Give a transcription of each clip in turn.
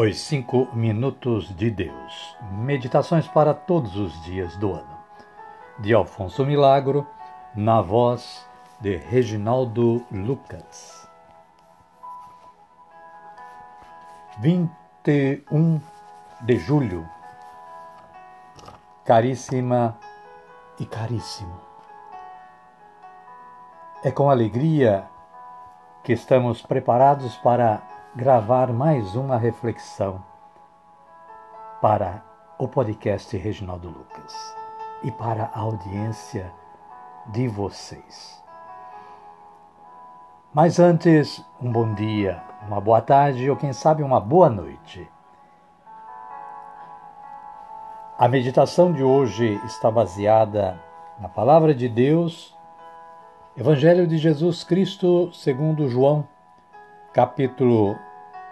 Os Cinco Minutos de Deus Meditações para todos os dias do ano. De Alfonso Milagro, na voz de Reginaldo Lucas. 21 de julho. Caríssima e caríssimo. É com alegria que estamos preparados para gravar mais uma reflexão para o podcast Reginaldo Lucas e para a audiência de vocês. Mas antes, um bom dia, uma boa tarde ou quem sabe uma boa noite. A meditação de hoje está baseada na palavra de Deus, Evangelho de Jesus Cristo segundo João, capítulo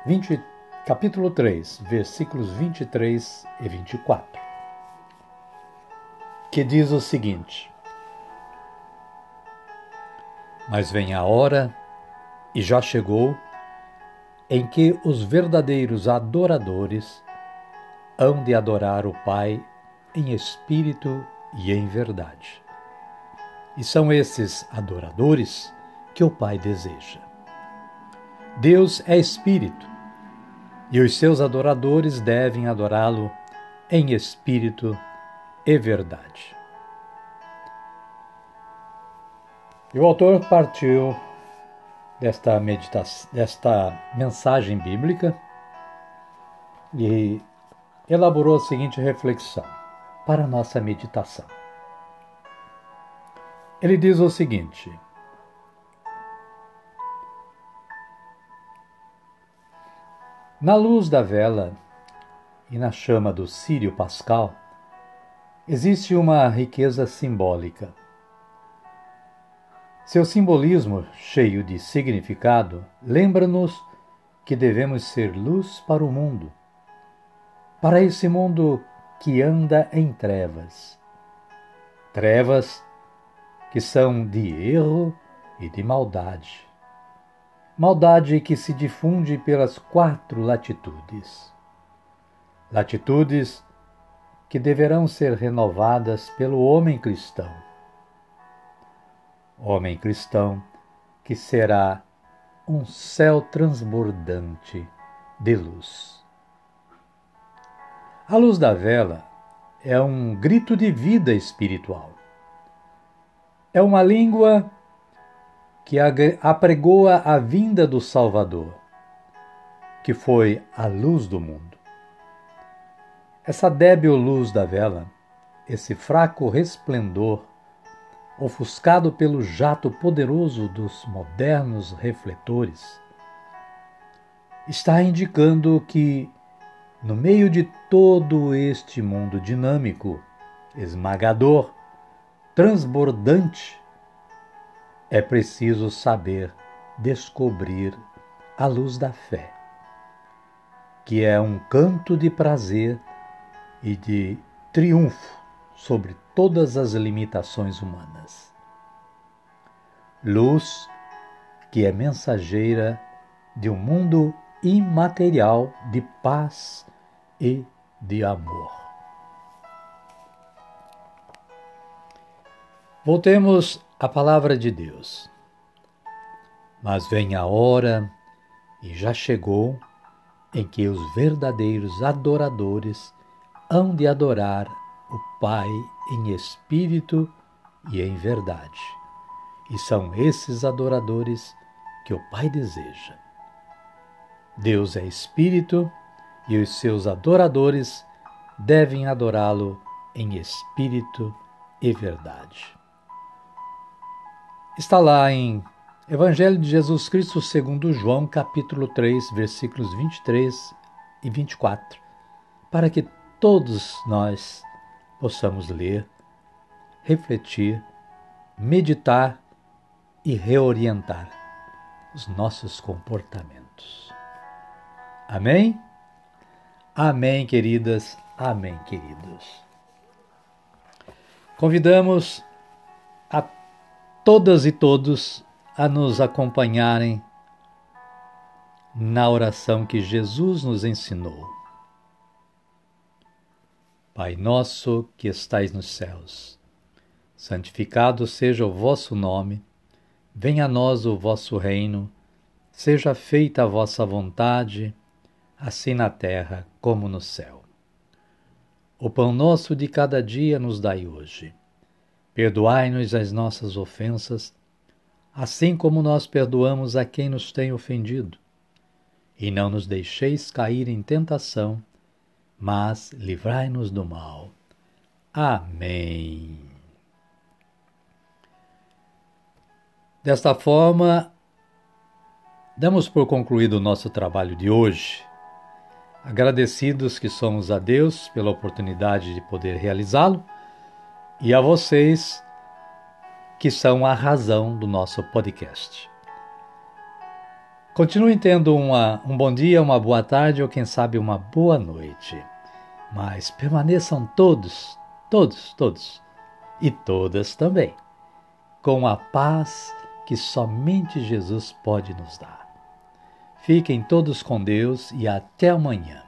20, capítulo 3, versículos 23 e 24, que diz o seguinte: Mas vem a hora, e já chegou, em que os verdadeiros adoradores hão de adorar o Pai em espírito e em verdade. E são esses adoradores que o Pai deseja. Deus é espírito e os seus adoradores devem adorá-lo em espírito e verdade. E o autor partiu desta meditação, desta mensagem bíblica e elaborou a seguinte reflexão para a nossa meditação. Ele diz o seguinte: Na luz da vela e na chama do Sírio Pascal, existe uma riqueza simbólica. Seu simbolismo, cheio de significado, lembra-nos que devemos ser luz para o mundo, para esse mundo que anda em trevas. Trevas que são de erro e de maldade maldade que se difunde pelas quatro latitudes. Latitudes que deverão ser renovadas pelo homem cristão. Homem cristão que será um céu transbordante de luz. A luz da vela é um grito de vida espiritual. É uma língua que apregoa a vinda do Salvador, que foi a luz do mundo. Essa débil luz da vela, esse fraco resplendor, ofuscado pelo jato poderoso dos modernos refletores, está indicando que, no meio de todo este mundo dinâmico, esmagador, transbordante, é preciso saber descobrir a luz da fé, que é um canto de prazer e de triunfo sobre todas as limitações humanas. Luz que é mensageira de um mundo imaterial de paz e de amor. Voltemos a palavra de Deus. Mas vem a hora, e já chegou, em que os verdadeiros adoradores hão de adorar o Pai em espírito e em verdade. E são esses adoradores que o Pai deseja. Deus é espírito e os seus adoradores devem adorá-lo em espírito e verdade está lá em Evangelho de Jesus Cristo segundo João, capítulo 3, versículos 23 e 24, para que todos nós possamos ler, refletir, meditar e reorientar os nossos comportamentos. Amém? Amém, queridas. Amém, queridos. Convidamos todas e todos a nos acompanharem na oração que Jesus nos ensinou. Pai nosso que estais nos céus, santificado seja o vosso nome, venha a nós o vosso reino, seja feita a vossa vontade, assim na terra como no céu. O pão nosso de cada dia nos dai hoje. Perdoai-nos as nossas ofensas, assim como nós perdoamos a quem nos tem ofendido. E não nos deixeis cair em tentação, mas livrai-nos do mal. Amém. Desta forma, damos por concluído o nosso trabalho de hoje, agradecidos que somos a Deus pela oportunidade de poder realizá-lo e a vocês que são a razão do nosso podcast. Continuem tendo uma, um bom dia, uma boa tarde ou quem sabe uma boa noite. Mas permaneçam todos, todos, todos e todas também, com a paz que somente Jesus pode nos dar. Fiquem todos com Deus e até amanhã.